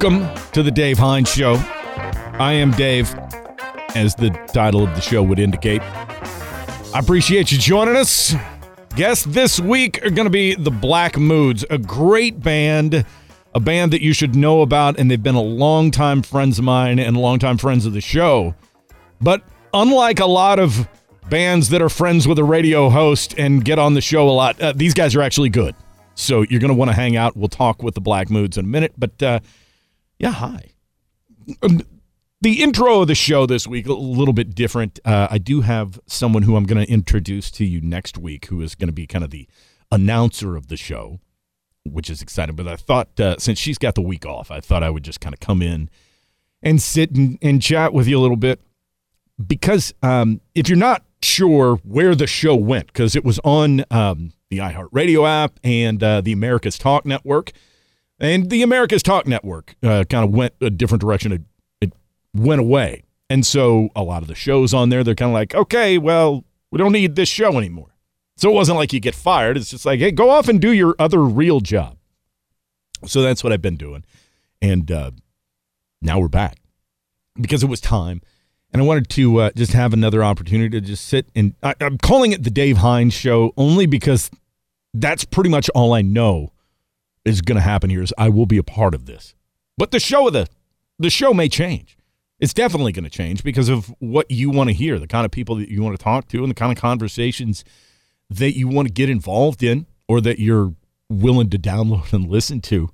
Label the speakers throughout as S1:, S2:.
S1: Welcome to the Dave Hines Show. I am Dave, as the title of the show would indicate. I appreciate you joining us. Guests this week are going to be the Black Moods, a great band, a band that you should know about, and they've been a longtime friends of mine and longtime friends of the show. But unlike a lot of bands that are friends with a radio host and get on the show a lot, uh, these guys are actually good. So you're going to want to hang out. We'll talk with the Black Moods in a minute. But uh, yeah, hi. Um, the intro of the show this week a little bit different. Uh, I do have someone who I'm going to introduce to you next week, who is going to be kind of the announcer of the show, which is exciting. But I thought uh, since she's got the week off, I thought I would just kind of come in and sit and, and chat with you a little bit because um, if you're not sure where the show went, because it was on um, the iHeartRadio app and uh, the America's Talk Network. And the America's Talk Network uh, kind of went a different direction. It, it went away. And so a lot of the shows on there, they're kind of like, okay, well, we don't need this show anymore. So it wasn't like you get fired. It's just like, hey, go off and do your other real job. So that's what I've been doing. And uh, now we're back because it was time. And I wanted to uh, just have another opportunity to just sit and I, I'm calling it the Dave Hines show only because that's pretty much all I know is going to happen here is I will be a part of this. But the show of the the show may change. It's definitely going to change because of what you want to hear, the kind of people that you want to talk to, and the kind of conversations that you want to get involved in, or that you're willing to download and listen to.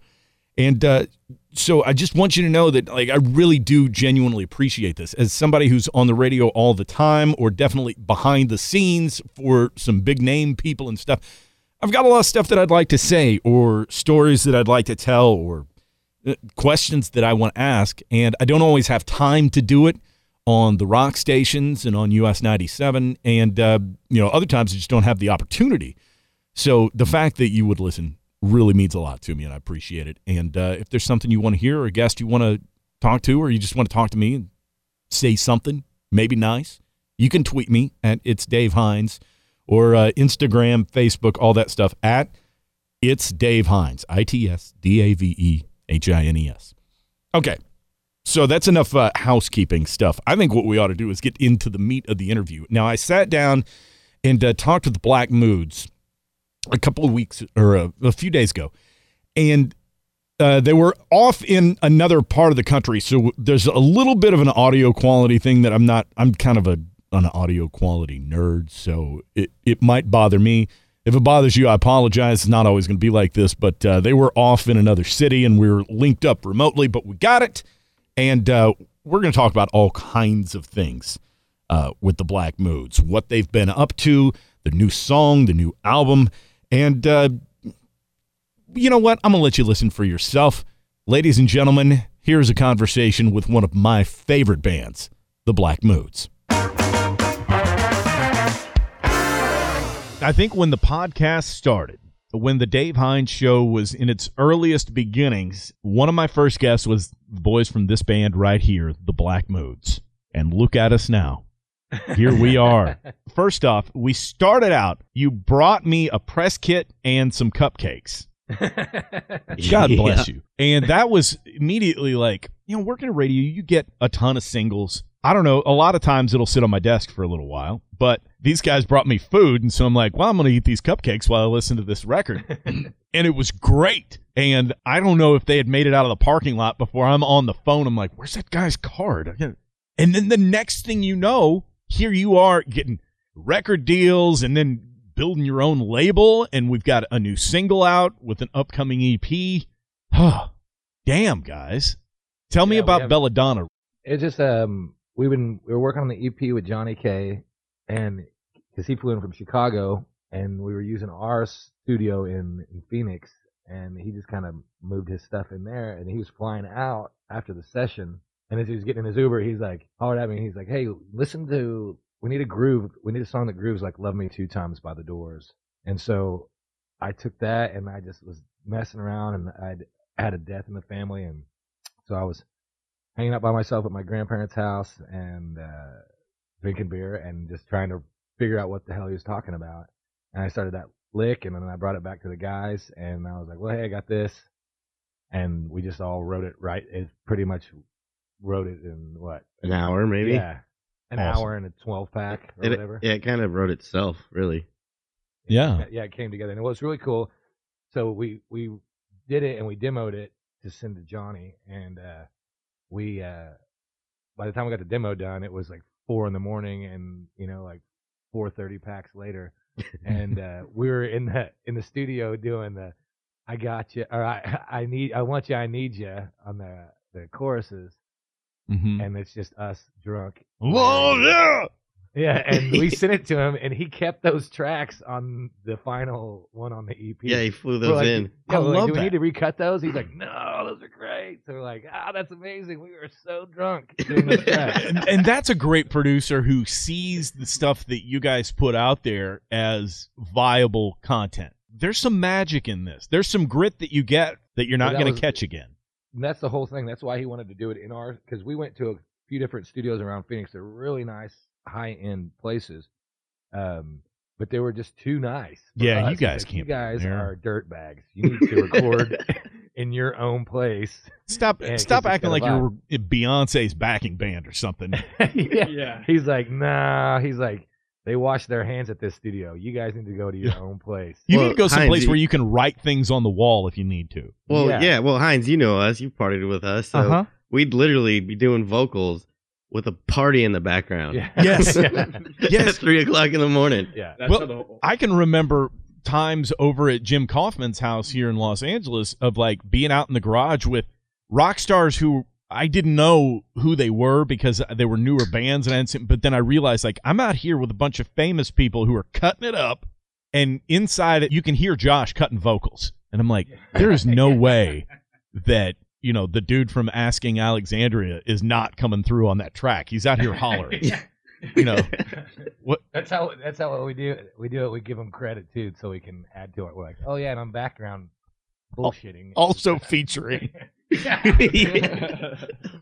S1: And uh, so I just want you to know that like I really do genuinely appreciate this as somebody who's on the radio all the time or definitely behind the scenes for some big name people and stuff. I've got a lot of stuff that I'd like to say or stories that I'd like to tell or uh, questions that I want to ask and I don't always have time to do it on the rock stations and on US 97 and uh, you know other times I just don't have the opportunity. So the fact that you would listen really means a lot to me, and I appreciate it. And uh, if there's something you want to hear or a guest you want to talk to, or you just want to talk to me and say something, maybe nice, you can tweet me at it's Dave Hines or uh, Instagram, Facebook, all that stuff at it's Dave Hines, I T S D A V E H I N E S. Okay. So that's enough uh, housekeeping stuff. I think what we ought to do is get into the meat of the interview. Now, I sat down and uh, talked to the Black Moods a couple of weeks or a, a few days ago, and uh, they were off in another part of the country. So there's a little bit of an audio quality thing that I'm not. I'm kind of a an audio quality nerd, so it it might bother me. If it bothers you, I apologize. It's not always going to be like this, but uh, they were off in another city and we were linked up remotely, but we got it. And uh, we're going to talk about all kinds of things uh, with the Black Moods, what they've been up to, the new song, the new album. And uh, you know what? I'm going to let you listen for yourself. Ladies and gentlemen, here's a conversation with one of my favorite bands, the Black Moods. I think when the podcast started, when the Dave Hines show was in its earliest beginnings, one of my first guests was the boys from this band right here, the Black Moods. And look at us now. Here we are. First off, we started out, you brought me a press kit and some cupcakes. God bless you. And that was immediately like, you know, working at radio, you get a ton of singles. I don't know. A lot of times it'll sit on my desk for a little while, but these guys brought me food. And so I'm like, well, I'm going to eat these cupcakes while I listen to this record. and it was great. And I don't know if they had made it out of the parking lot before I'm on the phone. I'm like, where's that guy's card? And then the next thing you know, here you are getting record deals and then building your own label. And we've got a new single out with an upcoming EP. Huh. Damn, guys. Tell me
S2: Yeah, we
S1: about Belladonna.
S2: It's just um we've been we were working on the EP with Johnny K, and because he flew in from Chicago, and we were using our studio in in Phoenix, and he just kind of moved his stuff in there, and he was flying out after the session, and as he was getting in his Uber, he's like hollered at me, he's like, hey, listen to we need a groove, we need a song that grooves like "Love Me Two Times" by The Doors, and so I took that and I just was messing around, and I'd had a death in the family, and so I was hanging out by myself at my grandparents' house and uh, drinking beer and just trying to figure out what the hell he was talking about. And I started that lick, and then I brought it back to the guys, and I was like, "Well, hey, I got this," and we just all wrote it right. It pretty much wrote it in what
S3: An hour, maybe.
S2: Yeah, an
S1: Awesome.
S2: hour and a twelve pack or
S3: It,
S2: whatever.
S3: yeah, it kind of wrote itself, really.
S1: Yeah.
S2: yeah, it came together, and it was really cool. So we we did it and we demoed it to send to Johnny, and uh, we uh, by the time we got the demo done, it was like four in the morning, and you know like four thirty packs later, and uh, we were in the in the studio doing the I got you or I I need I want you I need you on the the choruses,
S1: Mm-hmm.
S2: and it's just us drunk
S1: Oh yeah.
S2: Yeah, and we sent it to him, and he kept those tracks on the final one on the EP.
S3: Yeah, he flew those
S2: like,
S3: in.
S1: I
S2: Yeah, we're like,
S1: love
S2: do we
S1: that.
S2: need to recut those? He's like, no, those are great. So we're like, ah, that's amazing. We were so drunk doing those
S1: and, and that's a great producer who sees the stuff that you guys put out there as viable content. There's some magic in this. There's some grit that you get that you're not
S2: that
S1: going to
S2: was-
S1: catch again.
S2: And that's the whole thing. That's why he wanted to do it in our because we went to a few different studios around Phoenix. They're really nice, high end places, um, but they were just too nice.
S1: Yeah,
S2: us.
S1: you guys
S2: like,
S1: can't
S2: You guys
S1: there."
S2: are dirt bags. You need to record in your own place.
S1: Stop
S2: Yeah, 'cause
S1: stop acting
S2: got a
S1: like you're Beyonce's backing band or something.
S2: yeah. He's like, nah. He's like, they wash their hands at this studio. You guys need to go to your own place.
S1: You
S3: Well,
S1: need to go
S3: Heinz,
S1: someplace
S3: you-
S1: where you can write things on the wall if you need to.
S3: Well,
S2: Yeah.
S3: yeah. Well, Heinz, you know us. You've partied with us. So
S1: Uh-huh.
S3: we'd literally be doing vocals with a party in the background.
S2: Yeah.
S1: Yes. Yes.
S3: At three o'clock in the morning.
S2: Yeah.
S4: That's
S1: Well,
S4: how the
S1: I can remember times over at Jim Kaufman's house here in Los Angeles of like being out in the garage with rock stars who I didn't know who they were because they were newer bands and I seen, but then I realized like I'm out here with a bunch of famous people who are cutting it up and inside it you can hear Josh cutting vocals and I'm like there is no way that you know the dude from Asking Alexandria is not coming through on that track. He's out here hollering. you know. What
S2: That's how that's how we do. We do it. We give them credit too, so we can add to it. We're like, oh yeah, and I'm background bullshitting.
S1: also featuring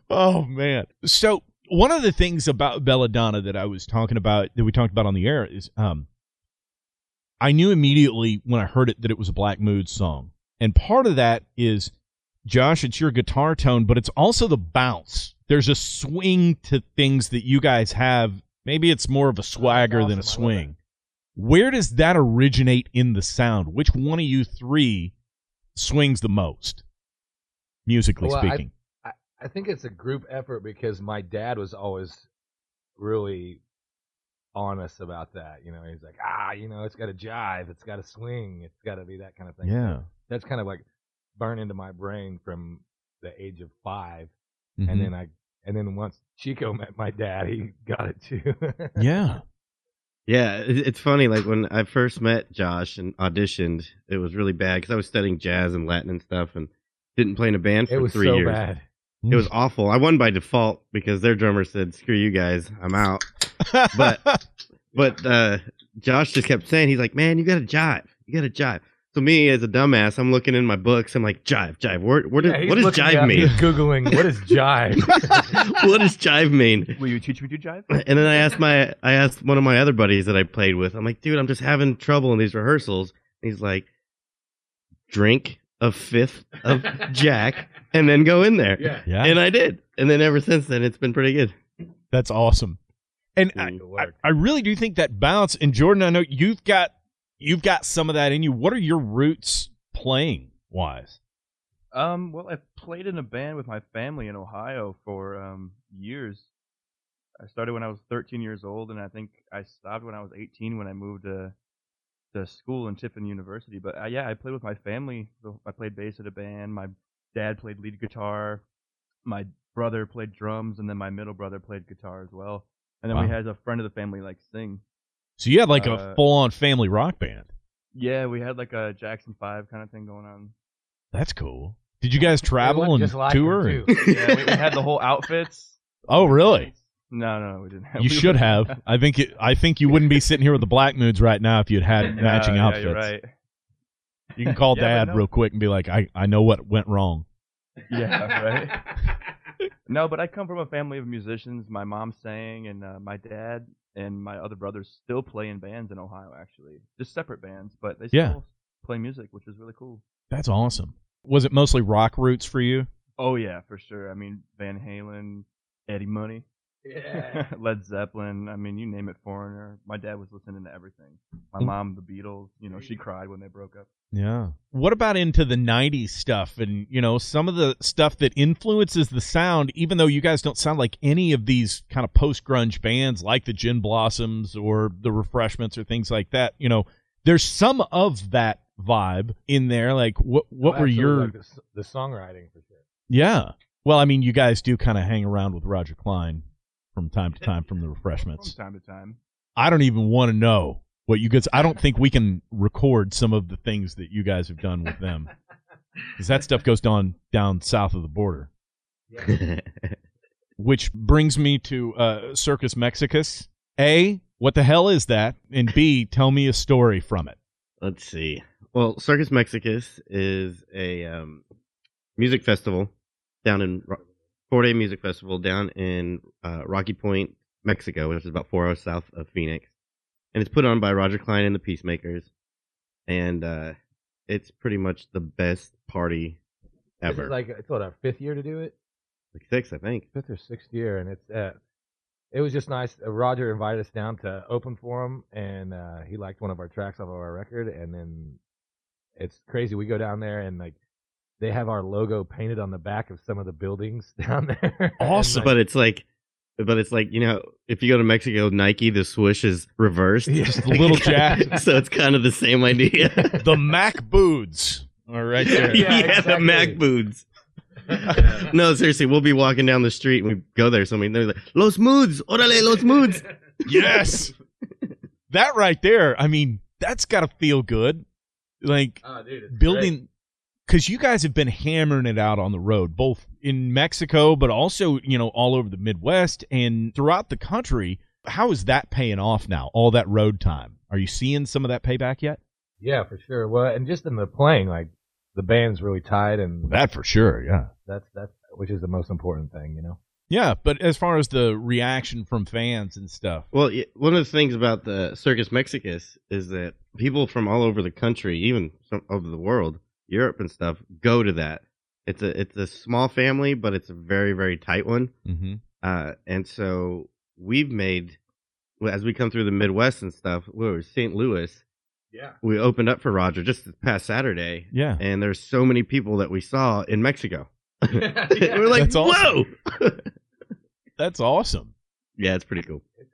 S1: oh man. So one of the things about Belladonna that I was talking about that we talked about on the air is um I knew immediately when I heard it that it was a Black Mood song. And part of that is Josh, it's your guitar tone, but it's also the bounce. There's a swing to things that you guys have. Maybe it's more of a swagger than a
S2: awesome. I love
S1: swing. Where does that originate in the sound? Which one of you three swings the most, musically
S2: Well, I-
S1: speaking?
S2: I think it's a group effort because my dad was always really honest about that. You know, he's like, ah, you know, it's got to jive, it's got to swing, it's got to be that kind of thing.
S1: yeah.
S2: that's kind of like burned into my brain from the age of 5
S1: Mhm.
S2: and then I and then once Chico met my dad, he got it too.
S1: yeah.
S3: Yeah, it's funny. Like when I first met Josh and auditioned, it was really bad because I was studying jazz and Latin and stuff, and didn't play in a band for
S2: it was
S3: three
S2: so
S3: years.
S2: bad.
S3: It was awful. I won by default because their drummer said, "Screw you guys, I'm out." But- But uh, Josh just kept saying, "He's like, man, you got to jive. You got to jive." So me, as a dumbass, I'm looking in my books. I'm like, jive, jive. Where, where
S2: Yeah,
S3: does,
S2: he's
S3: what does jive
S2: up,
S3: mean?
S2: He's googling what is jive.
S3: what does jive mean?
S4: Will you teach me to jive?
S3: And then I asked my, I asked one of my other buddies that I played with. I'm like, dude, I'm just having trouble in these rehearsals. And he's like, drink a fifth of Jack and then go in there.
S2: yeah.
S1: yeah.
S3: And I did. And then ever since then, it's been pretty good.
S1: That's awesome. And I. I. I really do think that bounce and Jordan, I know you've got you've got some of that in you. What are your roots playing wise?
S4: Um, well, I played in a band with my family in Ohio for um, years. I started when I was 13 years old, and I think I stopped when I was 18 when I moved to to school in Tiffin University. But uh, yeah, I played with my family. I played bass at a band. My dad played lead guitar. My brother played drums, and then my middle brother played guitar as well. And then we had a friend of the family like sing.
S1: So you had like a
S4: Uh,
S1: full on family rock band.
S4: Yeah, we had like a Jackson Five kind of thing going on.
S1: That's cool. Did you guys travel
S2: looked
S1: and
S2: just like
S1: tour? and-
S4: Yeah, we, we had the whole outfits.
S1: Oh, really?
S4: No, no, we didn't. Have.
S1: You
S4: we
S1: should
S4: were-
S1: have. I think it, I think you wouldn't be sitting here with the Black Moods right now if you'd had matching
S4: yeah,
S1: outfits.
S4: You're right.
S1: You can call
S4: Yeah,
S1: Dad
S4: no.
S1: real quick and be like, "I I know what went wrong."
S4: Yeah, right. No, but I come from a family of musicians. My mom sang, and uh, my dad and my other brothers still play in bands in Ohio. Actually, just separate bands, but they still
S1: Yeah.
S4: play music, which is really cool.
S1: That's awesome. Was it mostly rock roots for you?
S4: Oh yeah, for sure. I mean, Van Halen, Eddie Money, Led Zeppelin. I mean, you name it, Foreigner. My dad was listening to everything. My mom, the Beatles. You know, she cried when they broke up.
S1: Yeah. What about into the 90s stuff and, you know, some of the stuff that influences the sound, even though you guys don't sound like any of these kind of post grunge bands like the Gin Blossoms or the Refreshments or things like that, you know, there's some of that vibe in there. Like, what, what oh,
S2: were
S1: your.
S2: like the, the songwriting for sure?
S1: Yeah. Well, I mean, you guys do kind of hang around with Roger Clyne from time to time from the
S4: From
S1: Refreshments.
S4: time to time.
S1: I don't even want to know what you guys. I don't think we can record some of the things that you guys have done with them because that stuff goes down down south of the border. Which brings me to uh, Circus Mexicus. A, what the hell is that? And B, tell me a story from it.
S3: Let's see. Well, Circus Mexicus is a um, music festival down in four day music festival down in uh, Rocky Point, Mexico, which is about four hours south of Phoenix, and it's put on by Roger Clyne and the Peacemakers, and uh, it's pretty much the best party
S2: This
S3: ever.
S2: is like it's what our fifth year to do it,
S3: like six, I think.
S2: fifth or sixth year, and it's uh, it was just nice. Uh, Roger invited us down to open for him, and uh, he liked one of our tracks off of our record, and then it's crazy. We go down there and like they have our logo painted on the back of some of the buildings down there. And,
S1: Awesome.
S2: like,
S3: But it's like, but it's like you know, if you go to Mexico, Nike, the swoosh is reversed.
S2: Yeah.
S1: Just a little jack.
S3: so it's kind of the same idea.
S1: The Mac Boots are right there.
S2: Yeah,
S3: yeah, the. Mac boots. no, seriously, we'll be walking down the street and we go there. so I mean, they're like, "Los moods, orale, los moods."
S1: Yes. that right there. I mean, that's got to feel good. Like
S2: Oh, dude, it's
S1: building because you guys have been hammering it out on the road both in mexico but also you know all over the midwest and throughout the country. How is that paying off now all that road time? Are you seeing some of that payback yet?
S2: Yeah, for sure. Well, and just in the playing, like the band's really tight, and
S1: that for sure yeah.
S2: That's that's which is the most important thing, you know.
S1: yeah but as far as the reaction from fans and stuff.
S3: Well, one of the things about the Circus Mexicus is that people from all over the country, even from over the world, Europe and stuff, go to that. It's a it's a small family, but it's a very very tight one.
S1: mm-hmm.
S3: Uh, and so we've made as we come through the Midwest and stuff. Where was St. Louis?
S2: Yeah.
S3: We opened up for Roger just this past Saturday,
S1: yeah
S3: and there's so many people that we saw in Mexico. We're like,
S1: That's awesome.
S3: whoa!
S1: that's awesome
S3: yeah, it's pretty cool.
S2: It's.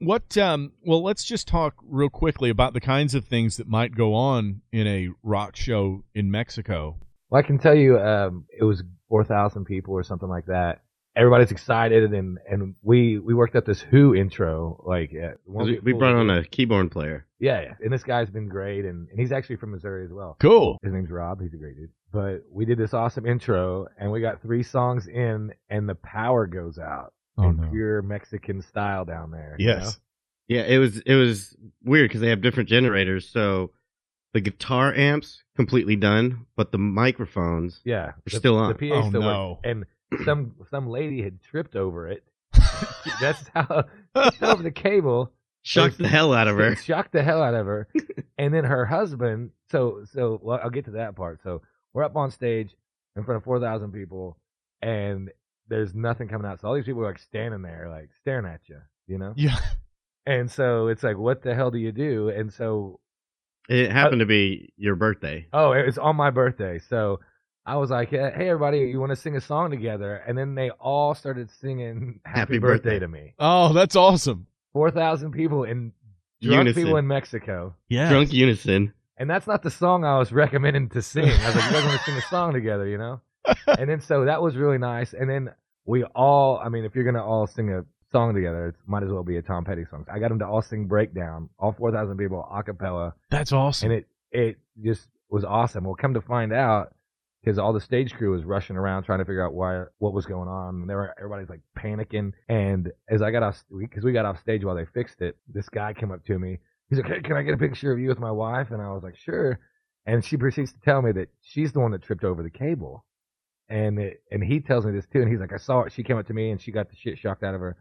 S1: What um well let's just talk real quickly about the kinds of things that might go on in a rock show in mexico
S2: Well, I can tell you, um, it was four thousand people or something like that. Everybody's excited, and and we we worked up this Who intro. Like uh, one
S3: We, we brought on a keyboard player.
S2: yeah, yeah, and this guy's been great, and and he's actually from Missouri as well.
S1: cool
S2: His name's Rob. He's a great dude. But we did this awesome intro, and we got three songs in, and the power goes out
S1: Oh, no.
S2: pure Mexican style down there. you know?
S1: yes
S3: Yeah, it was it was weird because they have different generators. So the guitar amps completely done, but the microphones
S2: Yeah,
S3: They're still on.
S2: The PA
S1: Oh,
S2: still
S1: no.
S2: works. and some some lady had tripped over it. That's how tripped over the cable.
S3: shocked the hell out of her.
S2: Shocked the hell out of her. and then her husband. So so well, I'll get to that part. So we're up on stage in front of four thousand people, and there's nothing coming out. So all these people are like standing there, like staring at you, you know.
S1: yeah
S2: And so it's like, what the hell do you do? And so
S3: It happened to be your birthday.
S2: Oh, it was on my birthday. So I was like, "Hey, everybody, you want to sing a song together?" And then they all started singing "Happy,
S3: Happy
S2: birthday.
S3: Birthday.
S2: to me."
S1: oh that's awesome
S2: Four thousand people in drunk
S3: Unison.
S2: people in Mexico,
S1: yeah
S3: Drunk unison.
S2: and that's not the song I was recommending to sing. I was like, "You guys want to sing a song together?" You know. and then so that was really nice. And then we all, I mean, if you're gonna all sing a song together, it might as well be a Tom Petty song. I got them to all sing "Breakdown," all four thousand people a cappella.
S1: that's awesome
S2: and it it just was awesome. Well, come to find out, because all the stage crew was rushing around trying to figure out why what was going on, and they were everybody's like panicking. And as I got off, because we got off stage while they fixed it, this guy came up to me. He's like, "Hey, can I get a picture of you with my wife?" And I was like, "Sure." And she proceeds to tell me that she's the one that tripped over the cable. And it, and he tells me this too, and he's like, I saw it. She came up to me and she got the shit shocked out of her,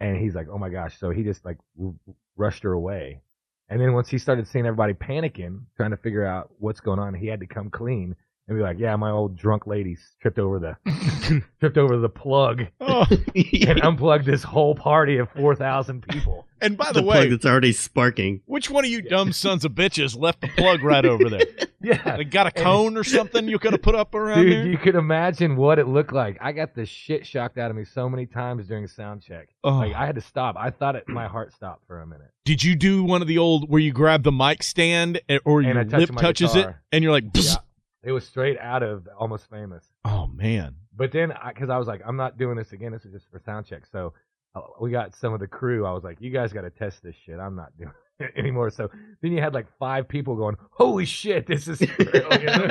S2: and he's like, oh my gosh. So he just like r- rushed her away, and then once he started seeing everybody panicking, trying to figure out what's going on, he had to come clean and be like, yeah, my old drunk lady tripped over the tripped over the plug
S1: Oh,
S2: and unplugged this whole party of four thousand people.
S1: and by
S3: the
S1: the,
S3: plug
S1: way,
S3: that's already sparking.
S1: which one of you dumb sons of bitches left the plug right over there?
S2: Yeah,
S1: They got a cone or something you could have put up around
S2: Dude,
S1: there?
S2: you could imagine what it looked like. I got the shit shocked out of me so many times during sound check.
S1: Oh.
S2: Like I had to stop. I thought it, my heart stopped for a minute.
S1: Did you do one of the old where you grab the mic stand eh, or
S2: And
S1: your
S2: I touch
S1: lip
S2: my
S1: touches it and you're like,
S2: Yeah,
S1: "Bzz."
S2: It was straight out of Almost Famous.
S1: oh man.
S2: But then, because I, was like, I'm not doing this again. This is just for sound check. So uh, we got some of the crew. I was like, you guys got to test this shit. I'm not doing it anymore. So then you had like five people going, holy shit, this is. real," you know?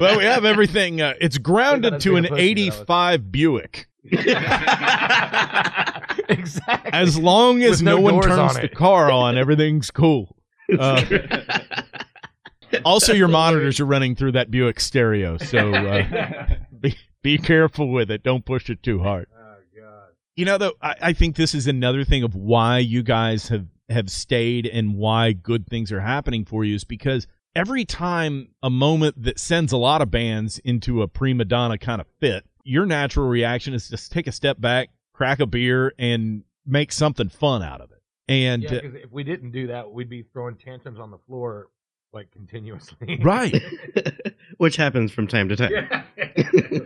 S1: Well, we have everything. Uh, it's grounded to an
S2: take a pussy, that was-
S1: 85 Buick.
S2: exactly.
S1: As long as no,
S2: no
S1: one turns
S2: on
S1: the car on, everything's cool. Uh, also, your monitors are running through that Buick stereo, so uh, be, be careful with it. Don't push it too hard.
S2: oh god.
S1: You know, though, I, I think this is another thing of why you guys have have stayed and why good things are happening for you is because every time a moment that sends a lot of bands into a prima donna kind of fit, your natural reaction is just take a step back, crack a beer, and make something fun out of it. And
S2: Yeah, because if we didn't do that, we'd be throwing tantrums on the floor like continuously.
S1: right.
S3: Which happens from time to time.
S2: Yeah.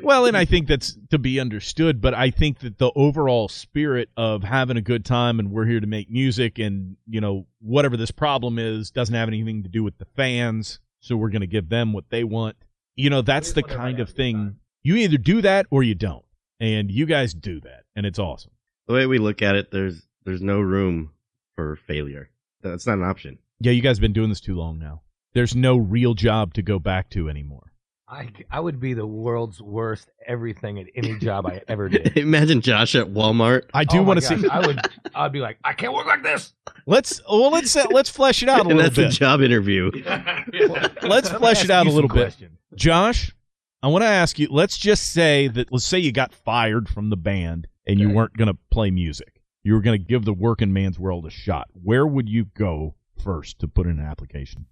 S1: Well, and I think that's to be understood, but I think that the overall spirit of having a good time and we're here to make music and, you know, whatever this problem is doesn't have anything to do with the fans, so we're going to give them what they want. You know, that's the kind of
S2: have a good
S1: thing
S2: time.
S1: you either do that or you don't. And you guys do that, and it's awesome.
S3: The way we look at it, there's there's no room for failure. That's not an option.
S1: Yeah, you guys have been doing this too long now. There's no real job to go back to anymore.
S2: I, I would be the world's worst everything at any job I ever did.
S3: Imagine Josh at Walmart.
S1: I do
S2: Oh
S1: want to see.
S2: I would. I'd be like, I can't work like this.
S1: Let's well, let's uh, let's flesh it out a
S3: and
S1: little
S3: that's
S1: bit.
S3: a job interview.
S1: Let's
S2: Let me
S1: flesh it out a little bit.
S2: questions.
S1: Josh, I want to ask you. Let's just say that. Let's say you got fired from the band and you weren't going to play music. You were going to give the working man's world a shot. Where would you go first to put in an application?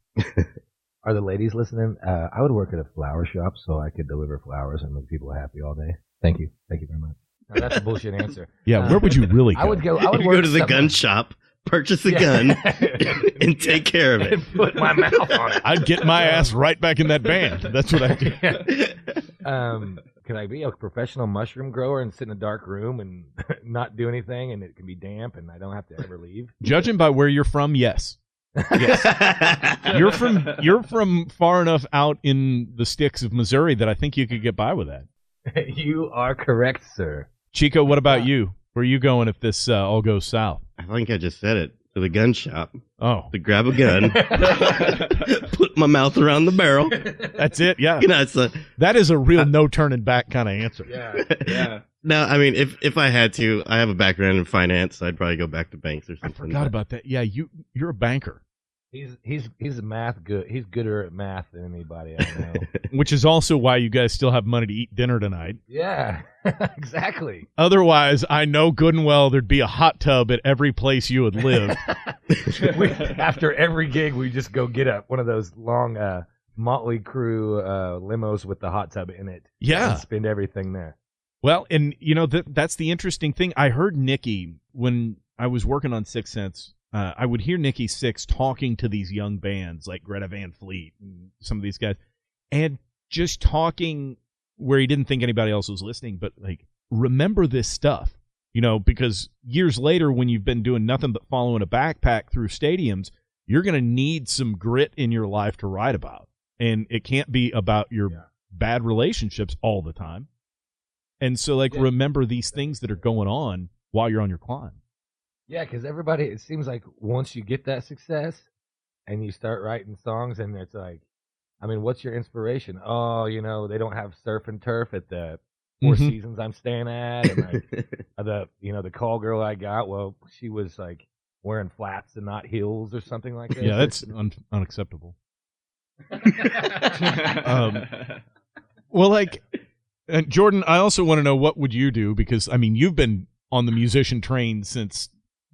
S2: Are the ladies listening? Uh, I would work at a flower shop so I could deliver flowers and make people happy all day. Thank you. Thank you very much. No, that's a bullshit answer.
S1: Yeah,
S2: Uh,
S1: where would you really go?
S2: I would go. I would
S3: you
S2: work
S3: go to the
S2: somewhere-
S3: gun shop, purchase a
S2: Yeah.
S3: gun, and take care of it.
S2: and put my mouth on it.
S1: I'd get my ass right back in that band. That's what I do.
S2: um, can I be a professional mushroom grower and sit in a dark room and not do anything, and it can be damp, and I don't have to ever leave?
S1: Judging by where you're from, yes. You're from you're from far enough out in the sticks of Missouri that I think you could get by with that.
S2: you are correct, sir.
S1: Chico, what about you? Where are you going if this uh, all goes south?
S3: I think I just said it. To the gun shop
S1: Oh,
S3: to grab a gun, put my mouth around the barrel.
S1: that's it. Yeah,
S3: You know, it's a
S1: that is a real no turning back kind of answer.
S2: yeah.
S4: yeah.
S3: no. I mean, if if I had to, I have a background in finance. So I'd probably go back to banks or something.
S1: I
S3: something.
S1: forgot about that. Yeah, you you're a banker,
S2: He's he's he's math good. He's gooder at math than anybody I know.
S1: which is also why you guys still have money to eat dinner tonight.
S2: yeah, exactly.
S1: Otherwise, I know good and well there'd be a hot tub at every place you had lived.
S2: we, after every gig, we just go get up one of those long uh, Mötley Crüe uh, limos with the hot tub in it.
S1: Yeah.
S2: and spend everything there.
S1: Well, and you know that that's the interesting thing. I heard Nikki when I was working on Sixx Sense. Uh, I would hear Nikki Sixx talking to these young bands like Greta Van Fleet and some of these guys, and just talking where he didn't think anybody else was listening, but like remember this stuff, you know, because years later when you've been doing nothing but following a backpack through stadiums, you're gonna need some grit in your life to write about, and it can't be about your
S2: Yeah.
S1: bad relationships all the time. And so, like,
S2: Yeah.
S1: remember these things that are going on while you're on your climb.
S2: Yeah, because everybody, it seems like once you get that success and you start writing songs, and it's like, I mean, what's your inspiration? Oh, you know, they don't have surf and turf at the 4
S1: Mhm.
S2: seasons I'm staying at, and like uh, the you know the call girl I got, well, she was like wearing flats and not heels or something like that.
S1: Yeah, that's un- unacceptable. Um, Well, like, And Jordan, I also want to know what would you do because I mean you've been on the musician train since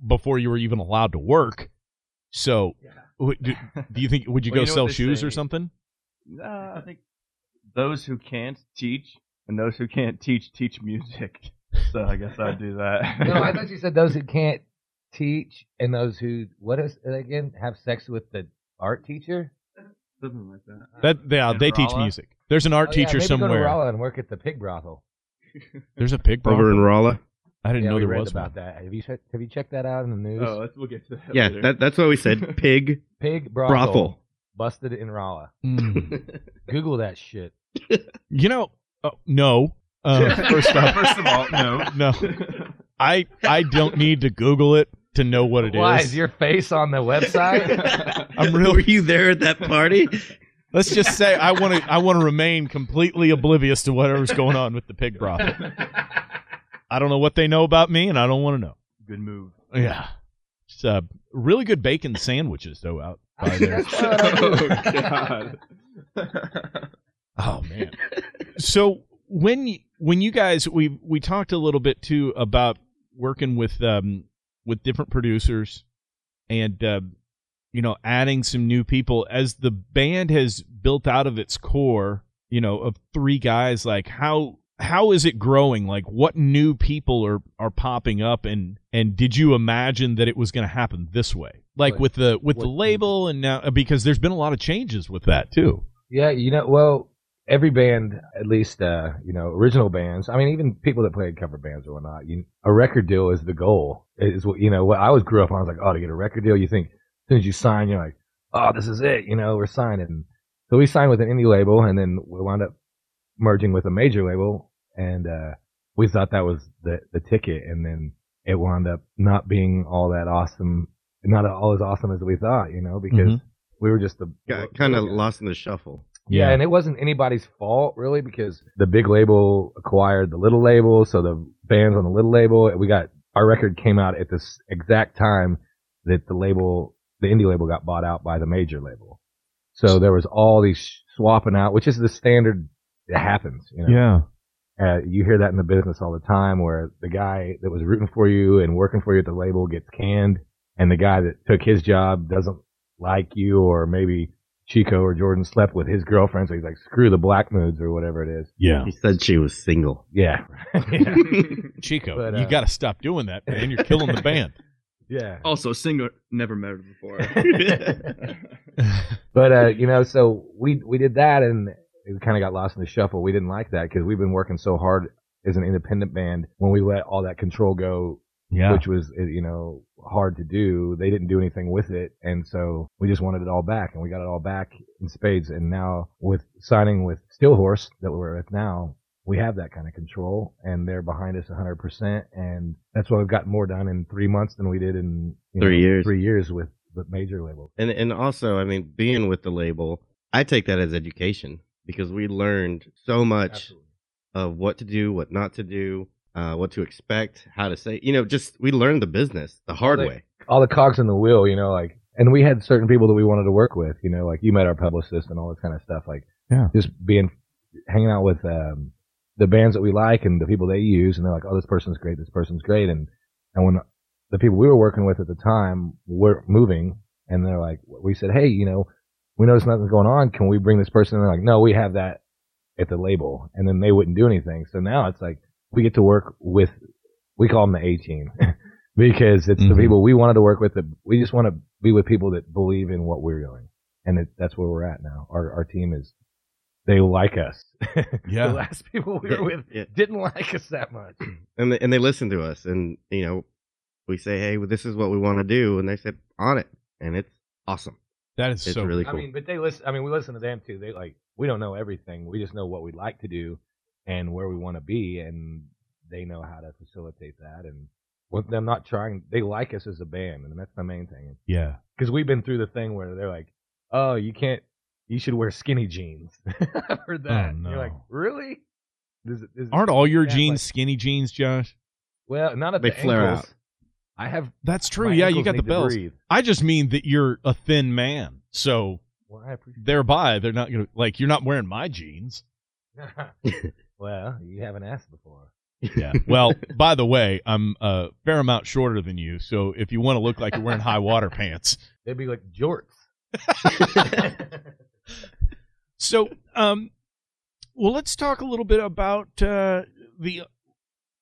S1: before you were even allowed to work. So, w- do, do you think would you
S4: Well,
S1: go
S4: you know
S1: sell
S4: what they
S1: shoes or something?
S4: Nah, I think those who can't teach and those who can't teach teach music. So I guess I'd do that.
S2: No, I thought you said those who can't teach and those who what is it again have sex with the art teacher.
S4: Something like that.
S1: Uh, that yeah,
S4: In
S1: they teach music. There's an art
S2: Oh, yeah,
S1: teacher
S2: maybe Go to
S1: somewhere.
S2: Rolla and work at the pig brothel.
S1: There's a pig
S3: Over in
S1: brothel?
S3: Rolla.
S1: I didn't
S2: yeah,
S1: know there was
S2: about
S1: one.
S2: that. Have you checked- have you checked that out in the news?
S4: Oh, let's, we'll get to that
S3: Yeah,
S4: later.
S3: that, that's what we said. Pig
S2: pig brothel,
S3: brothel.
S2: busted in Rolla.
S1: Mm.
S2: Google that shit.
S1: You know, oh, no. Um, first off,
S4: First of all, no.
S1: no. I I don't need to Google it to know what it is.
S2: Why is your face on the website?
S1: I'm
S3: Were
S1: really.
S3: you there at that party?
S1: Let's just say I want to. I want to remain completely oblivious to whatever's going on with the pig brothel. I don't know what they know about me, and I don't want to know.
S4: Good move.
S1: Yeah, it's uh, really good bacon sandwiches though out by there.
S2: That's what I do.
S4: oh God.
S1: Oh man. So when you, when you guys we we talked a little bit too about working with um with different producers and uh, you know adding some new people as the band has built out of its core, you know, of three guys like how how is it growing? Like what new people are are popping up and and did you imagine that it was going to happen this way? Like
S2: What-
S1: with the with the label and now because there's been a lot of changes with that too.
S2: Yeah, you know, well, every band, at least, uh, you know, original bands. I mean, even people that played cover bands or whatnot. You, a record deal is the goal. Is what you know. What I was grew up on. I was like, oh, to get a record deal, you think as soon as you sign, you're like, oh, this is it. You know, we're signing. So we signed with an indie label, and then we wound up merging with a major label, and uh, we thought that was the the ticket, and then it wound up not being all that awesome, not all as awesome as we thought. You know, because.
S1: Mhm.
S2: We were just the
S3: Got kind of lost in the shuffle.
S2: yeah, and it wasn't anybody's fault really because the big label acquired the little label, so the bands on the little label, we got our record came out at this exact time that the label, the indie label, got bought out by the major label. So there was all these swapping out, which is the standard that happens. You know?
S1: Yeah.
S2: Uh, you hear that in the business all the time where the guy that was rooting for you and working for you at the label gets canned and the guy that took his job doesn't like you or maybe Chico or Jordan slept with his girlfriend so he's like screw the black moods or whatever it is.
S1: Yeah.
S3: He said she was single.
S2: Yeah. yeah.
S1: Chico,
S2: But,
S1: you
S2: uh,
S1: got to stop doing that, man. You're killing the band.
S2: Yeah.
S4: Also, single never met her before.
S2: But uh, you know, so we we did that, and it kind of got lost in the shuffle. We didn't like that because we've been working so hard as an independent band. When we let all that control go,
S1: yeah.
S2: which was uh, you know hard to do, they didn't do anything with it, and so we just wanted it all back, and we got it all back in spades. And now with signing with Steelhorse that we're with now. We have that kind of control, and they're behind us 100%, and that's why we've gotten more done in three months than we did in
S3: Three
S2: know,
S3: years.
S2: Three years with the major label.
S3: And and also, I mean, being with the label, I take that as education because we learned so much of what to do, what not to do, uh, what to expect, how to say. You know, just we learned the business the hard
S2: they-
S3: way.
S2: all the cogs in the wheel, you know, like, and we had certain people that we wanted to work with, you know, like you met our publicist and all this kind of stuff, like,
S1: Yeah.
S2: just being, hanging out with, um, the bands that we like and the people they use, and they're like, oh, this person's great, this person's great, and, and when the people we were working with at the time were moving, and they're like, we said, hey, you know, we noticed nothing's going on, can we bring this person? And they're like, no, we have that at the label, and then they wouldn't do anything, so now it's like, we get to work with, we call them the A team. because it's
S1: Mhm.
S2: the people we wanted to work with. That we just want to be with people that believe in what we're doing, and it, that's where we're at now. Our our team is they like us.
S1: Yeah.
S2: the last people we were with
S3: Yeah.
S2: didn't like us that much.
S3: and they, and they listen to us, and you know, we say, hey, well, this is what we want to do, and they said on it, and it's awesome.
S1: That is
S3: It's
S1: so
S3: really cool.
S2: I mean, but they listen. I mean, we listen to them too. They like we don't know everything. We just know what we'd like to do and where we want to be, and they know how to facilitate that. And with them not trying, they like us as a band, and that's the main thing.
S1: Yeah.
S2: because we've been through the thing where they're like, "Oh, you can't, you should wear skinny jeans." I've heard oh, that.
S1: Oh,
S2: And You're like, really? Does it- is-
S1: Aren't all your
S2: yeah,
S1: jeans
S2: like-
S1: skinny jeans, Josh?
S2: well, not at
S3: They
S2: the
S3: flare
S2: ankles.
S3: out.
S2: I have.
S1: That's true. Yeah, you got the bells. I just mean that you're a thin man. So
S2: Well, I appreciate.
S1: thereby they're not gonna like you're not wearing my jeans.
S2: well, Well, you haven't asked before.
S1: Yeah. Well, by the way, I'm a fair amount shorter than you, so if you want to look like you're wearing high water pants.
S2: They'd be like jorts.
S1: So, um, well, let's talk a little bit about uh, the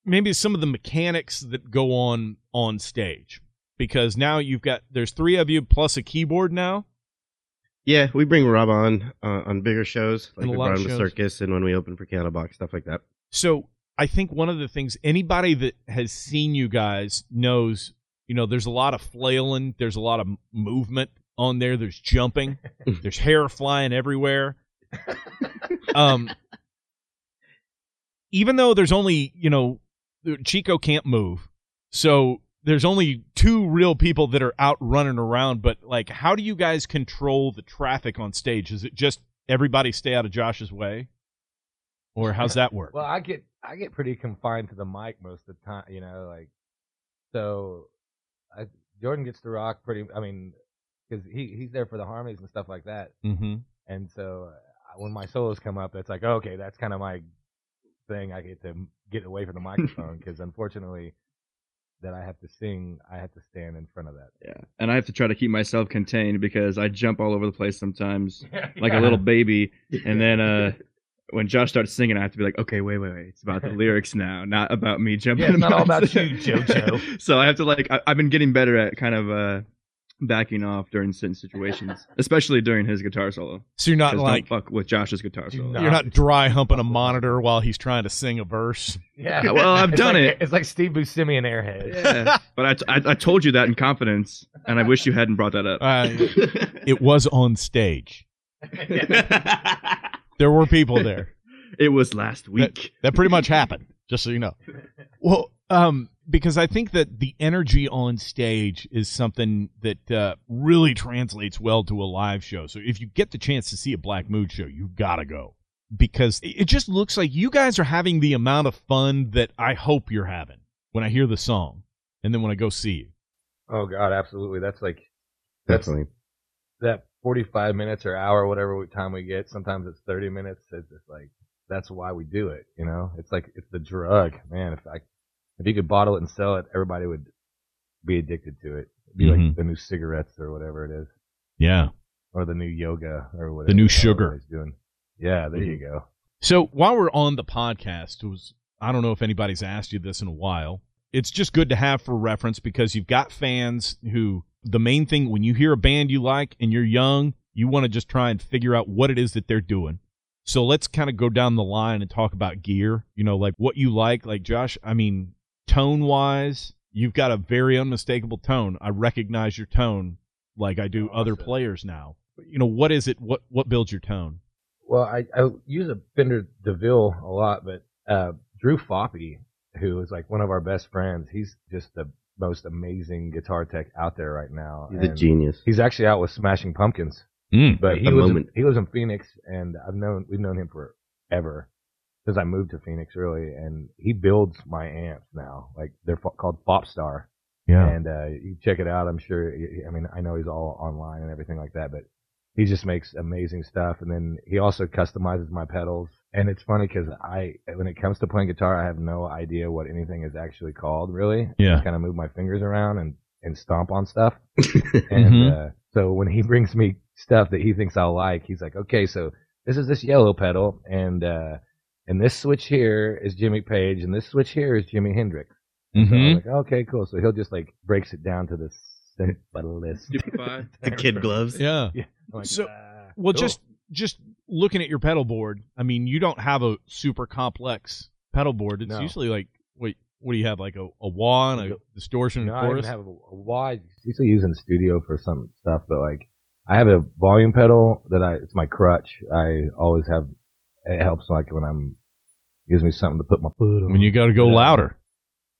S1: maybe some of the mechanics that go on on stage because now you've got there's three of you plus a keyboard now.
S3: Yeah, we bring Rob on uh, on bigger shows, like we brought him to. Circus and when we open for Candlebox, stuff like that.
S1: So I think one of the things anybody that has seen you guys knows, you know, there's a lot of flailing, there's a lot of movement on there, there's jumping, there's hair flying everywhere. Um, even though there's only, you know, Chico can't move, so there's only two real people that are out running around. But like, how do you guys control the traffic on stage? Is it just everybody stay out of Josh's way, or how's that work?
S2: Well, I get I get pretty confined to the mic most of the time, you know, like so. I, Jordan gets to rock pretty. I mean, because he he's there for the harmonies and stuff like that,
S1: mm-hmm.
S2: and so uh, when my solos come up, it's like okay, that's kind of my thing. I get to get away from the microphone because unfortunately, that I have to sing, I have to stand in front of that.
S5: Yeah, and I have to try to keep myself contained because I jump all over the place sometimes, like
S2: Yeah.
S5: a little baby. And then uh, when Josh starts singing, I have to be like, okay, wait, wait, wait. It's about the lyrics now, not about me jumping.
S2: Yeah, it's not all
S5: about
S2: about you, JoJo.
S5: so I have to like, I, I've been getting better at kind of uh, backing off during certain situations, especially during his guitar solo.
S1: So you're not like
S5: don't fuck with Josh's guitar solo.
S2: not.
S1: you're not dry humping a monitor while he's trying to sing a verse.
S2: Yeah,
S5: Well, I've done
S2: like-
S5: it.
S2: It's like Steve Buscemi and Airhead.
S5: Yeah, but I, t- I, I told you that in confidence, and I wish you hadn't brought that up.
S1: Uh, it was on stage. There were people there.
S5: it was last week.
S1: That pretty much happened, just so you know. Well, um, because I think that the energy on stage is something that uh, really translates well to a live show. So if you get the chance to see a Black Mood show, you've got to go because it it just looks like you guys are having the amount of fun that I hope you're having when I hear the song and then when I go see you.
S2: Oh God, absolutely. That's like that's
S3: Definitely.
S2: that forty-five minutes or hour, whatever time we get. Sometimes it's thirty minutes. It's just like that's why we do it. You know, it's like it's the drug, man. If I if you could bottle it and sell it, everybody would be addicted to it. It'd be
S1: Mhm.
S2: like the new cigarettes or whatever it is,
S1: Yeah.
S2: or the new yoga or whatever.
S1: The
S2: new
S1: sugar.
S2: Doing. Yeah, there you go.
S1: So while we're on the podcast, it was I don't know if anybody's asked you this in a while. It's just good to have for reference because you've got fans who the main thing when you hear a band you like and you're young, you want to just try and figure out what it is that they're doing. So let's kind of go down the line and talk about gear, you know, like what you like. Like Josh, I mean, tone wise, you've got a very unmistakable tone. I recognize your tone like I do other
S2: Awesome.
S1: players now. You know, what is it? What what builds your tone?
S2: Well, I, I use a Fender DeVille a lot, but uh, Drew Foppe, who is like one of our best friends, he's just the most amazing guitar tech out there right now.
S3: He's a genius.
S2: He's actually out with Smashing Pumpkins,
S1: Mm.
S2: but he
S3: the
S2: lives in, he lives in Phoenix, and I've known we've known him forever since I moved to Phoenix, really. And he builds my amps now, like they're fo- called Popstar.
S1: Yeah.
S2: And uh, you check it out. I'm sure. I mean, I know he's all online and everything like that, but he just makes amazing stuff. And then he also customizes my pedals. And it's funny because I, when it comes to playing guitar, I have no idea what anything is actually called. Really, I
S1: Yeah.
S2: just kind of move my fingers around and and stomp on stuff.
S3: Mm-hmm.
S2: And
S1: Mhm.
S2: uh, so when he brings me stuff that he thinks I'll like, he's like, okay, so this is this yellow pedal, and uh, and this switch here is Jimmy Page, and this switch here is Jimi Hendrix. So
S1: Mhm.
S2: I'm like, okay, cool. So he'll just like breaks it down to the simplest.
S5: Stupefy.
S3: the kid gloves.
S1: Yeah.
S2: I'm like,
S1: So-
S2: ah,
S1: Well,
S2: cool.
S1: just just looking at your pedal board, I mean, you don't have a super complex pedal board. It's
S2: No.
S1: usually like wait, what do you have? Like a, a wah and a distortion
S2: No,
S1: and
S2: I even
S1: chorus.
S2: have a, a wide. Usually use in the studio for some stuff, but like I have a volume pedal that I it's my crutch. I always have. It helps like when I'm gives me something to put my foot on.
S1: when you got to go
S2: Yeah.
S1: louder.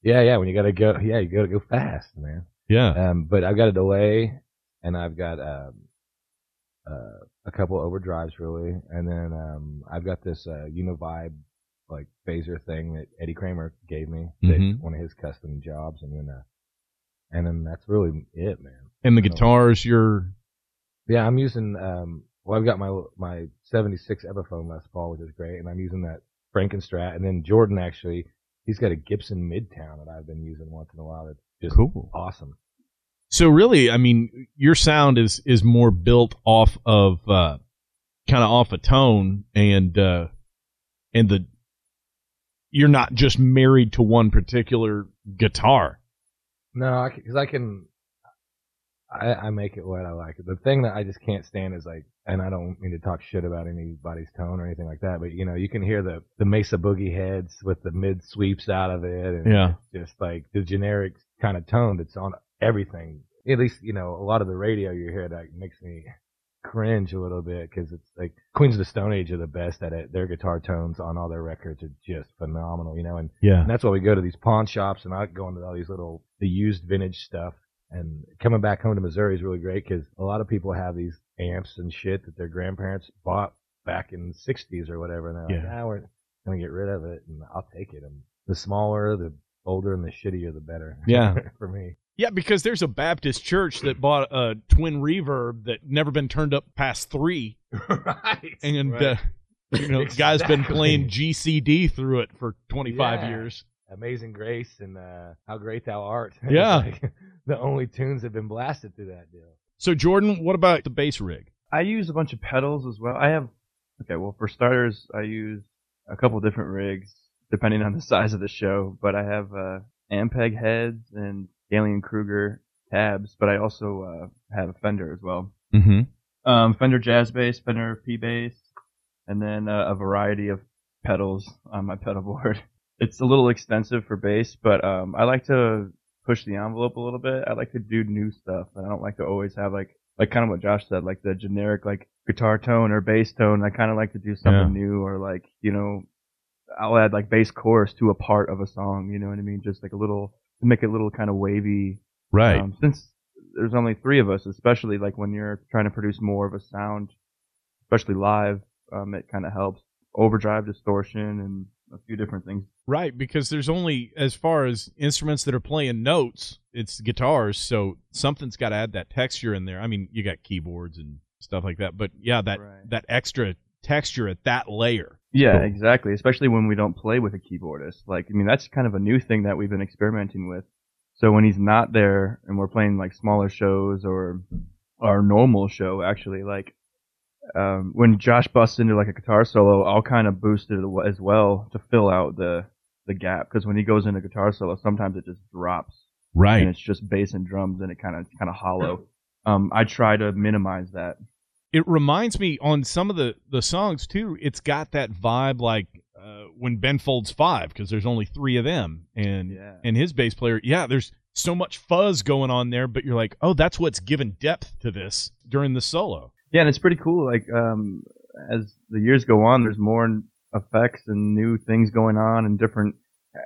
S2: yeah, yeah, when you gotta go, yeah, you gotta go fast, man.
S1: Yeah.
S2: Um, but I've got a delay, and I've got um, uh, a couple overdrives really, and then um, I've got this uh, Univibe like phaser thing that Eddie Kramer gave me,
S1: Mhm.
S2: one of his custom jobs, and then uh, and then that's really it, man.
S1: And the guitars, you're
S2: Yeah, I'm using um, well, I've got my my '76 Epiphone Les Paul, which is great, and I'm using that Frankenstrat, and then Jordan actually, he's got a Gibson Midtown that I've been using once in a while. That's just
S1: Cool.
S2: awesome.
S1: So really, I mean, your sound is is more built off of uh, kind of off a tone and uh, and the you're not just married to one particular guitar.
S2: No, because I, can. I, I make it what I like. The thing that I just can't stand is like, and I don't mean to talk shit about anybody's tone or anything like that, but you know, you can hear the the Mesa Boogie heads with the mid sweeps out of it, and
S1: Yeah.
S2: just like the generic kind of tone that's on everything. At least you know a lot of the radio you hear that makes me cringe a little bit because it's like Queens of the Stone Age are the best at it. Their guitar tones on all their records are just phenomenal, you know, and
S1: Yeah.
S2: and that's why we go to these pawn shops and I go into all these little, the used vintage stuff. And coming back home to Missouri is really great because a lot of people have these amps and shit that their grandparents bought back in the 60s or whatever. And they're like,
S1: Yeah.
S2: ah, we're going to get rid of it. And I'll take it. And the smaller, the older, and the shittier, the better.
S1: Yeah.
S2: for me.
S1: Yeah, because there's a Baptist church that bought a twin reverb that never been turned up past three,
S2: right.
S1: and
S2: Right.
S1: uh, you know, the guy's been playing GCD through it for 25
S2: Yeah.
S1: years.
S2: Amazing Grace and uh, How Great Thou Art.
S1: Yeah.
S2: like the only tunes have been blasted through that deal.
S1: So Jordan, what about the bass rig?
S4: I use a bunch of pedals as well. I have okay. Well, for starters, I use a couple different rigs depending on the size of the show. But I have uh, Ampeg heads and Gallien-Krueger tabs. But I also uh, have a Fender as well.
S1: Mm-hmm.
S4: Um, Fender Jazz Bass, Fender P Bass, and then uh, a variety of pedals on my pedal board. It's a little extensive for bass, but um, I like to push the envelope a little bit. I like to do new stuff, and I don't like to always have like like kind of what Josh said, like the generic like guitar tone or bass tone. I kind of like to do something new, or like you know, I'll add like bass chorus to a part of a song. You know what I mean? Just like a little to make it a little kind of wavy
S1: Right.
S4: um, since there's only three of us, especially like when you're trying to produce more of a sound, especially live, um, it kind of helps. Overdrive, distortion, and a few different things.
S1: Right, because there's only as far as instruments that are playing notes, it's guitars, so something's got to add that texture in there. I mean, you got keyboards and stuff like that, but yeah, that
S4: Right.
S1: that extra texture at that layer.
S4: Yeah,
S1: Cool.
S4: exactly. Especially when we don't play with a keyboardist. Like, I mean, that's kind of a new thing that we've been experimenting with. So when he's not there and we're playing like smaller shows or our normal show, actually, like, um, when Josh busts into like a guitar solo, I'll kind of boost it as well to fill out the, the gap. Cause when he goes into guitar solo, sometimes it just drops
S1: Right.
S4: and it's just bass and drums and it kind of, kind of hollow. Um, I try to minimize that.
S1: It reminds me on some of the the songs too. It's got that vibe like uh, when Ben Folds Five because there's only three of them, and
S4: Yeah.
S1: and his bass player. Yeah, there's so much fuzz going on there, but you're like, oh, that's what's given depth to this during the solo.
S4: Yeah, and it's pretty cool. Like um, as the years go on, there's more effects and new things going on, and different.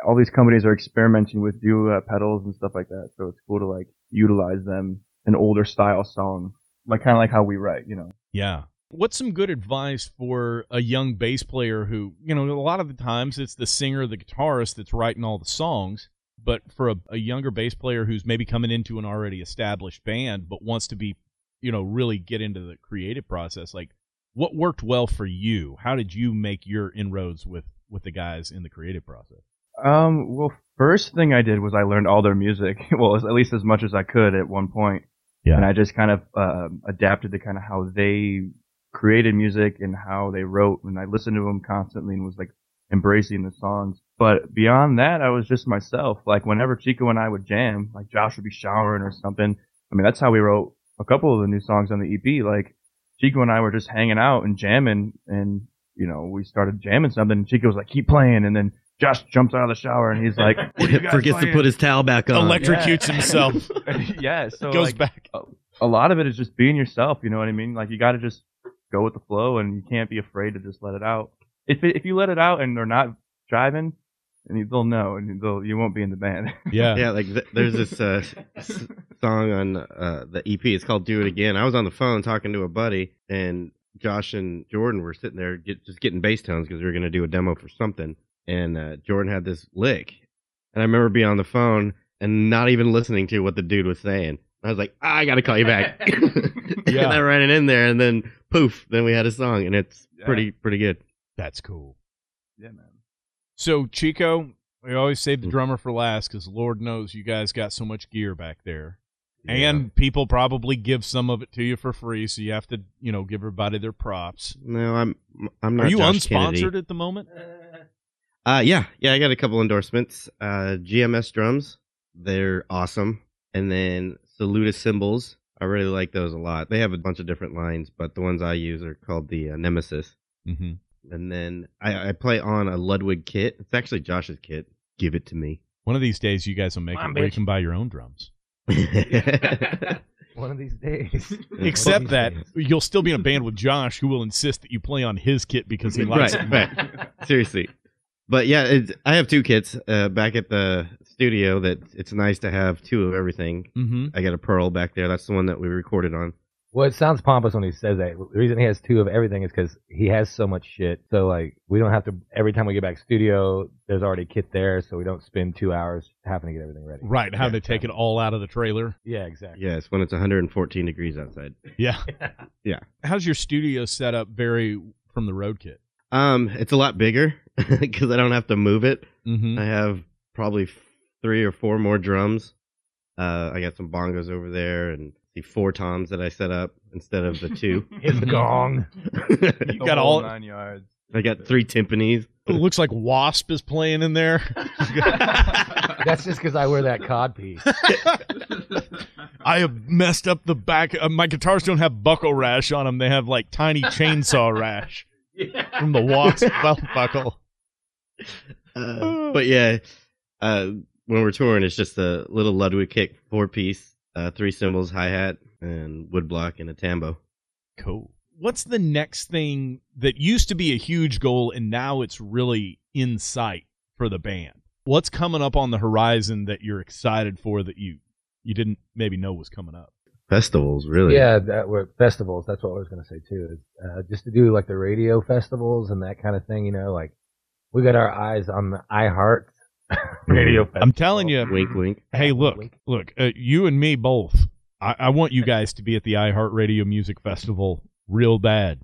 S4: All these companies are experimenting with new uh, pedals and stuff like that. So it's cool to like utilize them in older style songs, like kind of like how we write. You know.
S1: Yeah. What's some good advice for a young bass player who, you know, a lot of the times it's the singer the guitarist that's writing all the songs, but for a, a younger bass player who's maybe coming into an already established band but wants to be, you know, really get into the creative process, like what worked well for you? How did you make your inroads with with the guys in the creative process?
S4: Um. Well, first thing I did was I learned all their music. well, at least as much as I could at one point.
S1: Yeah.
S4: And I just kind of um adapted to kind of how they created music and how they wrote, and I listened to them constantly and was like embracing the songs. But beyond that, I was just myself. Like whenever Chico and I would jam, like Josh would be showering or something. I mean, that's how we wrote a couple of the new songs on the EP. Like Chico and I were just hanging out and jamming, and you know, we started jamming something. And Chico was like, "Keep playing," and then Josh jumps out of the shower and he's like, "What are you guys
S3: Forgets to put his towel back on.
S1: Electrocutes himself.
S4: yeah, so
S1: Goes
S4: like,
S1: back.
S4: a lot of it is just being yourself. You know what I mean? Like you got to just go with the flow, and you can't be afraid to just let it out. If it, if you let it out and they're not driving, and they'll know, and they'll you won't be in the band.
S1: Yeah.
S3: Yeah, like th- there's this uh, s- song on uh, the EP. It's called "Do It Again." I was on the phone talking to a buddy, and Josh and Jordan were sitting there get, just getting bass tones because we were going to do a demo for something. And uh, Jordan had this lick, and I remember being on the phone and not even listening to what the dude was saying. I was like, I got to call you back.
S1: Yeah.
S3: and I ran it in there, and then poof, then we had a song, and it's
S4: Yeah.
S3: pretty pretty good.
S1: That's cool.
S4: yeah, man.
S1: So Chico, we always save the
S3: Mm.
S1: drummer for last because Lord knows you guys got so much gear back there,
S3: Yeah.
S1: and people probably give some of it to you for free, so you have to, you know, give everybody their props.
S3: no, I'm I'm not.
S1: Are you
S3: Josh
S1: unsponsored
S3: Kennedy.
S1: at the moment?
S3: Uh, yeah, yeah. I got a couple endorsements. Uh, GMS drums, they're awesome, and then Saluda cymbals. I really like those a lot. They have a bunch of different lines, but the ones I use are called the uh, Nemesis.
S1: Mm-hmm.
S3: And then I, I play on a Ludwig kit. It's actually Josh's kit. Give it to me.
S1: One of these days, you guys will make
S2: Come
S1: it
S2: on,
S1: where you can buy your own drums.
S2: One of these days.
S1: Except
S2: One
S1: that
S2: days.
S1: you'll still be in a band with Josh, who will insist that you play on his kit because he likes
S3: right,
S1: it.
S3: right. Seriously. But yeah, it's, I have two kits uh, back at the studio. That it's nice to have two of everything.
S1: Mm-hmm.
S3: I got a Pearl back there. That's the one that we recorded on.
S2: Well, it sounds pompous when he says that. The reason he has two of everything is because he has so much shit. So like, we don't have to. Every time we get back studio, there's already kit there, so we don't spend two hours having to get everything ready.
S1: Right, how
S3: Yeah.
S1: they take it all out of the trailer.
S2: Yeah, exactly.
S3: Yes, when it's 114 degrees outside.
S1: Yeah.
S3: Yeah.
S1: How's your studio setup vary from the road kit?
S3: Um, it's a lot bigger because I don't have to move it.
S1: Mm-hmm.
S3: I have probably f- three or four more drums. Uh, I got some bongos over there and the four toms that I set up instead of the two.
S2: His gong.
S1: You
S4: The
S1: got all.
S4: nine yards.
S3: I got three timpanis.
S1: It looks like Wasp is playing in there.
S2: That's just because I wear that cod piece.
S1: I have messed up the back. Uh, my guitars don't have buckle rash on them. They have like tiny chainsaw rash from the Wasp belt buckle.
S3: Uh, but yeah, uh, when we're touring, it's just a little Ludwig kick four piece, uh, three cymbals, hi hat, and woodblock and a tambo.
S1: Cool. What's the next thing that used to be a huge goal and now it's really in sight for the band? What's coming up on the horizon that you're excited for that you you didn't maybe know was coming up?
S3: Festivals, really.
S2: Yeah, that were festivals. That's what I was gonna say too. Is uh, just to do like the radio festivals and that kind of thing. You know, like we got our eyes on the iHeart radio. Festival.
S1: I'm telling you,
S3: Wink, wink.
S1: hey, look,
S2: Wink.
S1: look, uh, you and me both. I, I want you guys to be at the iHeartRadio Music Festival real bad.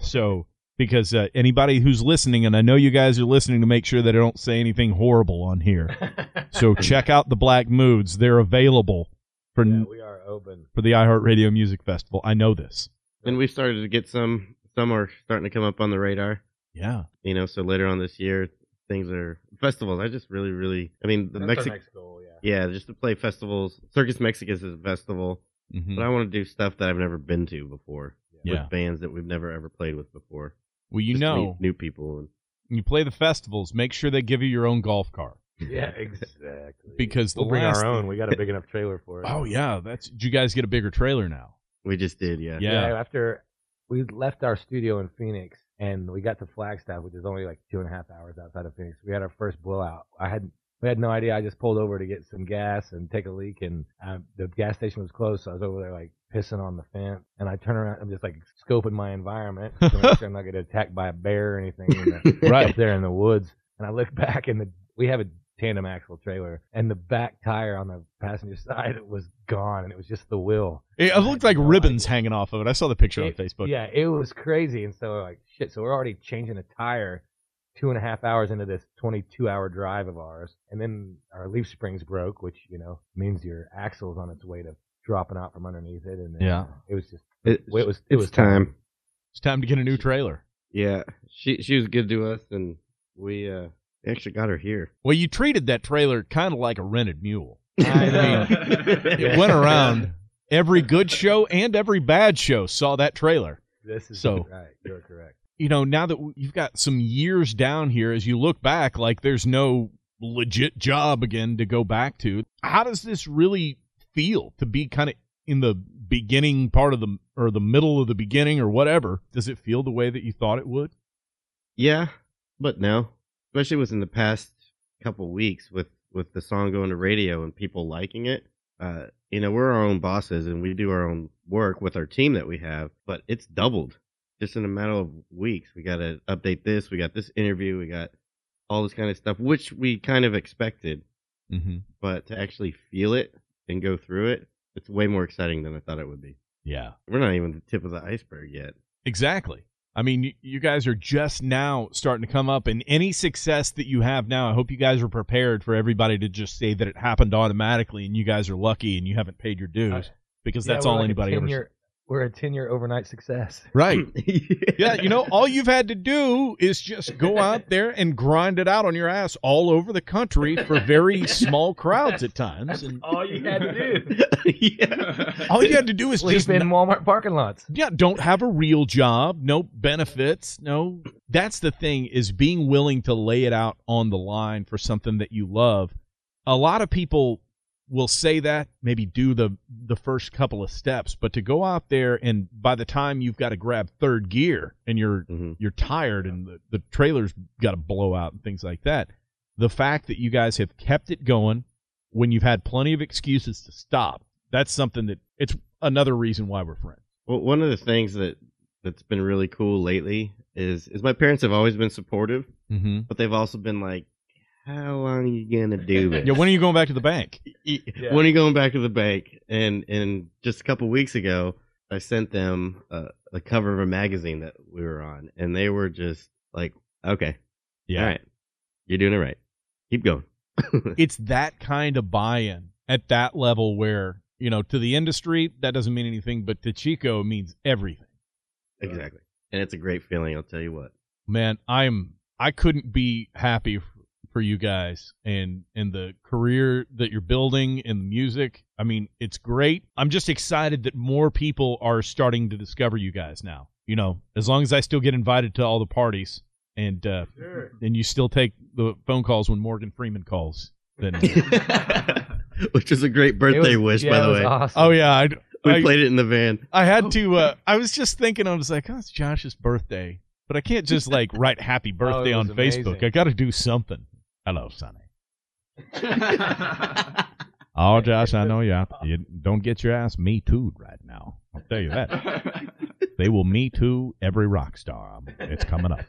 S1: So, because uh, anybody who's listening, and I know you guys are listening to make sure that I don't say anything horrible on here. So check out the Black Moods; they're available for
S2: Yeah, we are open.
S1: for the iHeartRadio Music Festival. I know this.
S3: And we've started to get some. Some are starting to come up on the radar.
S1: Yeah.
S3: You know, so later on this year, things are festivals. I just really, really. I mean, the
S2: That's our
S3: Mexican.
S2: next goal. Yeah.
S3: Yeah, just to play festivals. Circus Mexicus is a festival,
S1: Mhm.
S3: but I want to do stuff that I've never been to before
S1: Yeah.
S3: with bands that we've never ever played with before.
S1: Well, you
S3: Just
S1: know,
S3: meet new people. And,
S1: when you play the festivals, make sure they give you your own golf cart.
S2: Yeah, exactly.
S1: Because
S2: we'll bring
S1: last
S2: our own.
S1: thing-
S2: We got a big enough trailer for it.
S1: Oh yeah, that's. Did you guys get a bigger trailer now?
S3: we just did, yeah.
S1: Yeah.
S2: After we left our studio in Phoenix and we got to Flagstaff, which is only like two and a half hours outside of Phoenix, we had our first blowout. I had we had no idea. I just pulled over to get some gas and take a leak, and uh, the gas station was closed, so I was over there like pissing on the fence. And I turn around, I'm just like scoping my environment to make sure I'm not getting attacked by a bear or anything in the,
S1: Right.
S2: up there in the woods. And I look back, and the we have a tandem axle trailer, and the back tire on the passenger side was gone, and it was just the wheel.
S1: It, it looked like
S2: No
S1: ribbons
S2: idea.
S1: hanging off of it. I saw the picture
S2: It-
S1: on Facebook.
S2: Yeah, it was crazy. And so we're like, shit. So we're already changing a tire two and a half hours into this 22 hour drive of ours. And then our leaf springs broke, which, you know, means your axle's on its way to dropping out from underneath it. And then,
S1: Yeah.
S2: uh, it was just,
S3: It,
S2: well, it was, it
S3: it's
S2: was
S3: time.
S1: It's time to get a new trailer.
S3: Yeah, she she was good to us, and we uh actually got her here.
S1: Well, you treated that trailer kind of like a rented mule.
S2: I know.
S1: It went around every good show and every bad show saw that trailer.
S2: This is
S1: So-
S2: right. You're correct.
S1: You know, now that you've got some years down here, as you look back, like there's no legit job again to go back to. How does this really feel to be kind of in the beginning part of the or the middle of the beginning or whatever? Does it feel the way that you thought it would?
S3: Yeah, but no, especially within the past couple weeks with with the song going to radio and people liking it. Uh, you know, we're our own bosses and we do our own work with our team that we have, but it's doubled just in a matter of weeks. We got to update this. We got this interview. We got all this kind of stuff, which we kind of expected,
S1: Mm-hmm.
S3: but to actually feel it and go through it, it's way more exciting than I thought it would be.
S1: Yeah.
S3: We're not even the tip of the iceberg yet.
S1: Exactly. I mean, you, guys are just now starting to come up, and any success that you have now, I hope you guys are prepared for everybody to just say that it happened automatically, and you guys are lucky and you haven't paid your dues because
S2: Yeah,
S1: that's all anybody ever.
S2: 10-year We're a ten year overnight success.
S1: Right. Yeah, you know, all you've had to do is just go out there and grind it out on your ass all over the country for very small crowds at times. And
S2: All you had to do.
S3: yeah.
S1: all you had to do is
S2: Sleep
S1: just
S2: in Walmart parking lots.
S1: yeah, don't have a real job, no benefits, no. That's the thing is being willing to lay it out on the line for something that you love. A lot of people will say that, maybe do the the first couple of steps, but to go out there and by the time you've got to grab third gear and you're
S3: hmm
S1: you're tired and the, the trailer's got to blow out and things like that. The fact that you guys have kept it going when you've had plenty of excuses to stop, that's something that it's another reason why we're friends.
S3: Well, one of the things that that's been really cool lately is is my parents have always been supportive,
S1: Mm-hmm.
S3: but they've also been like, "How long are you gonna do this?
S1: Yeah, when are you going back to the bank?
S2: Yeah.
S3: When are you going back to the bank?" And and just a couple weeks ago, I sent them uh, a, a cover of a magazine that we were on, and they were just like, "Okay, all right, you're doing it right. Keep going."
S1: It's that kind of buy-in at that level where, you know, to the industry, that doesn't mean anything, but to Chico, means everything.
S3: exactly, and it's a great feeling. I'll tell you what.
S1: man i'm i couldn't be happy f- for you guys and and the career that you're building and the music i mean it's great i'm just excited that more people are starting to discover you guys now you know as long as i still get invited to all the parties and uh and you still take the phone calls when morgan freeman calls then
S3: Which is a great birthday
S2: was-
S3: wish,
S2: yeah,
S3: by the way.
S2: Awesome.
S1: oh yeah I,
S3: We
S1: I,
S3: played it in the van.
S1: I had to uh i was just thinking i was like oh it's josh's birthday but i can't just like write happy birthday
S2: was
S1: on facebook
S2: amazing.
S1: i gotta do something hello sonny Oh, Josh, I know you. You don't get your ass me too right now. I'll tell you that. They will me too every rock star. It's coming up.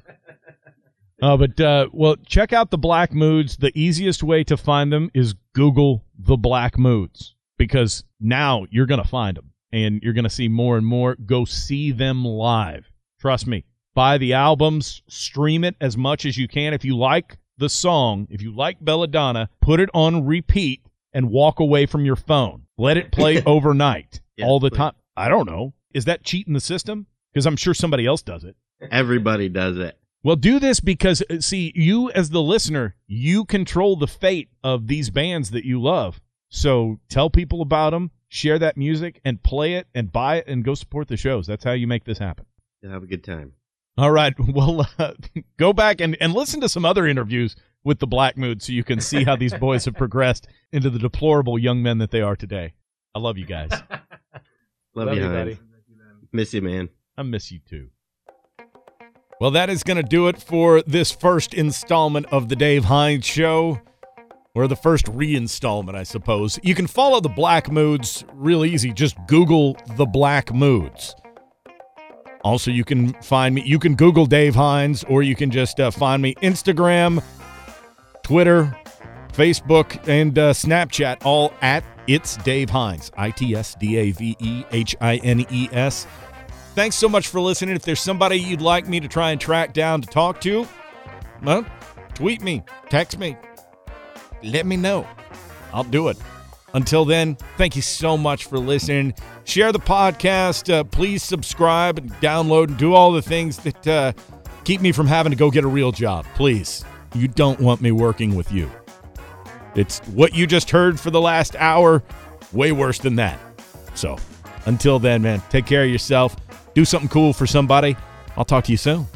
S1: Uh, but uh, well, check out the Black Moods. The easiest way to find them is Google the Black Moods because now you're gonna find them and you're gonna see more and more. Go see them live. Trust me. Buy the albums, stream it as much as you can. If you like the song, if you like Belladonna, put it on repeat and walk away from your phone. Let it play overnight
S3: Yeah,
S1: all the
S3: please.
S1: time. I don't know. Is that cheating the system? Because I'm sure somebody else does it.
S3: Everybody does it.
S1: Well, do this because, uh, see, you as the listener, you control the fate of these bands that you love. So tell people about them, share that music, and play it, and buy it, and go support the shows. That's how you make this happen.
S3: Have a good time.
S1: All right. Well, uh, go back and, and listen to some other interviews with the Black Mood so you can see how these boys have progressed into the deplorable young men that they are today. I love you guys.
S3: Love,
S2: Love
S3: you,
S2: you, buddy.
S3: Miss you, man.
S1: I miss you too. Well, that is going to do it for this first installment of the Dave Hines Show, or the first reinstallment, I suppose. You can follow the Black Moods real easy. Just Google the Black Moods. Also, you can find me. You can Google Dave Hines, or you can just uh, find me Instagram, Twitter, Facebook, and uh, Snapchat, all at It's Dave Hines. I T S D A V E H I N E S. Thanks so much for listening. If there's somebody you'd like me to try and track down to talk to, well, tweet me, text me, let me know. I'll do it. Until then, thank you so much for listening. Share the podcast. Uh, please subscribe and download and do all the things that uh, keep me from having to go get a real job. Please. You don't want me working with you. It's what you just heard for the last hour, way worse than that. So, until then, man, take care of yourself. Do something cool for somebody. I'll talk to you soon.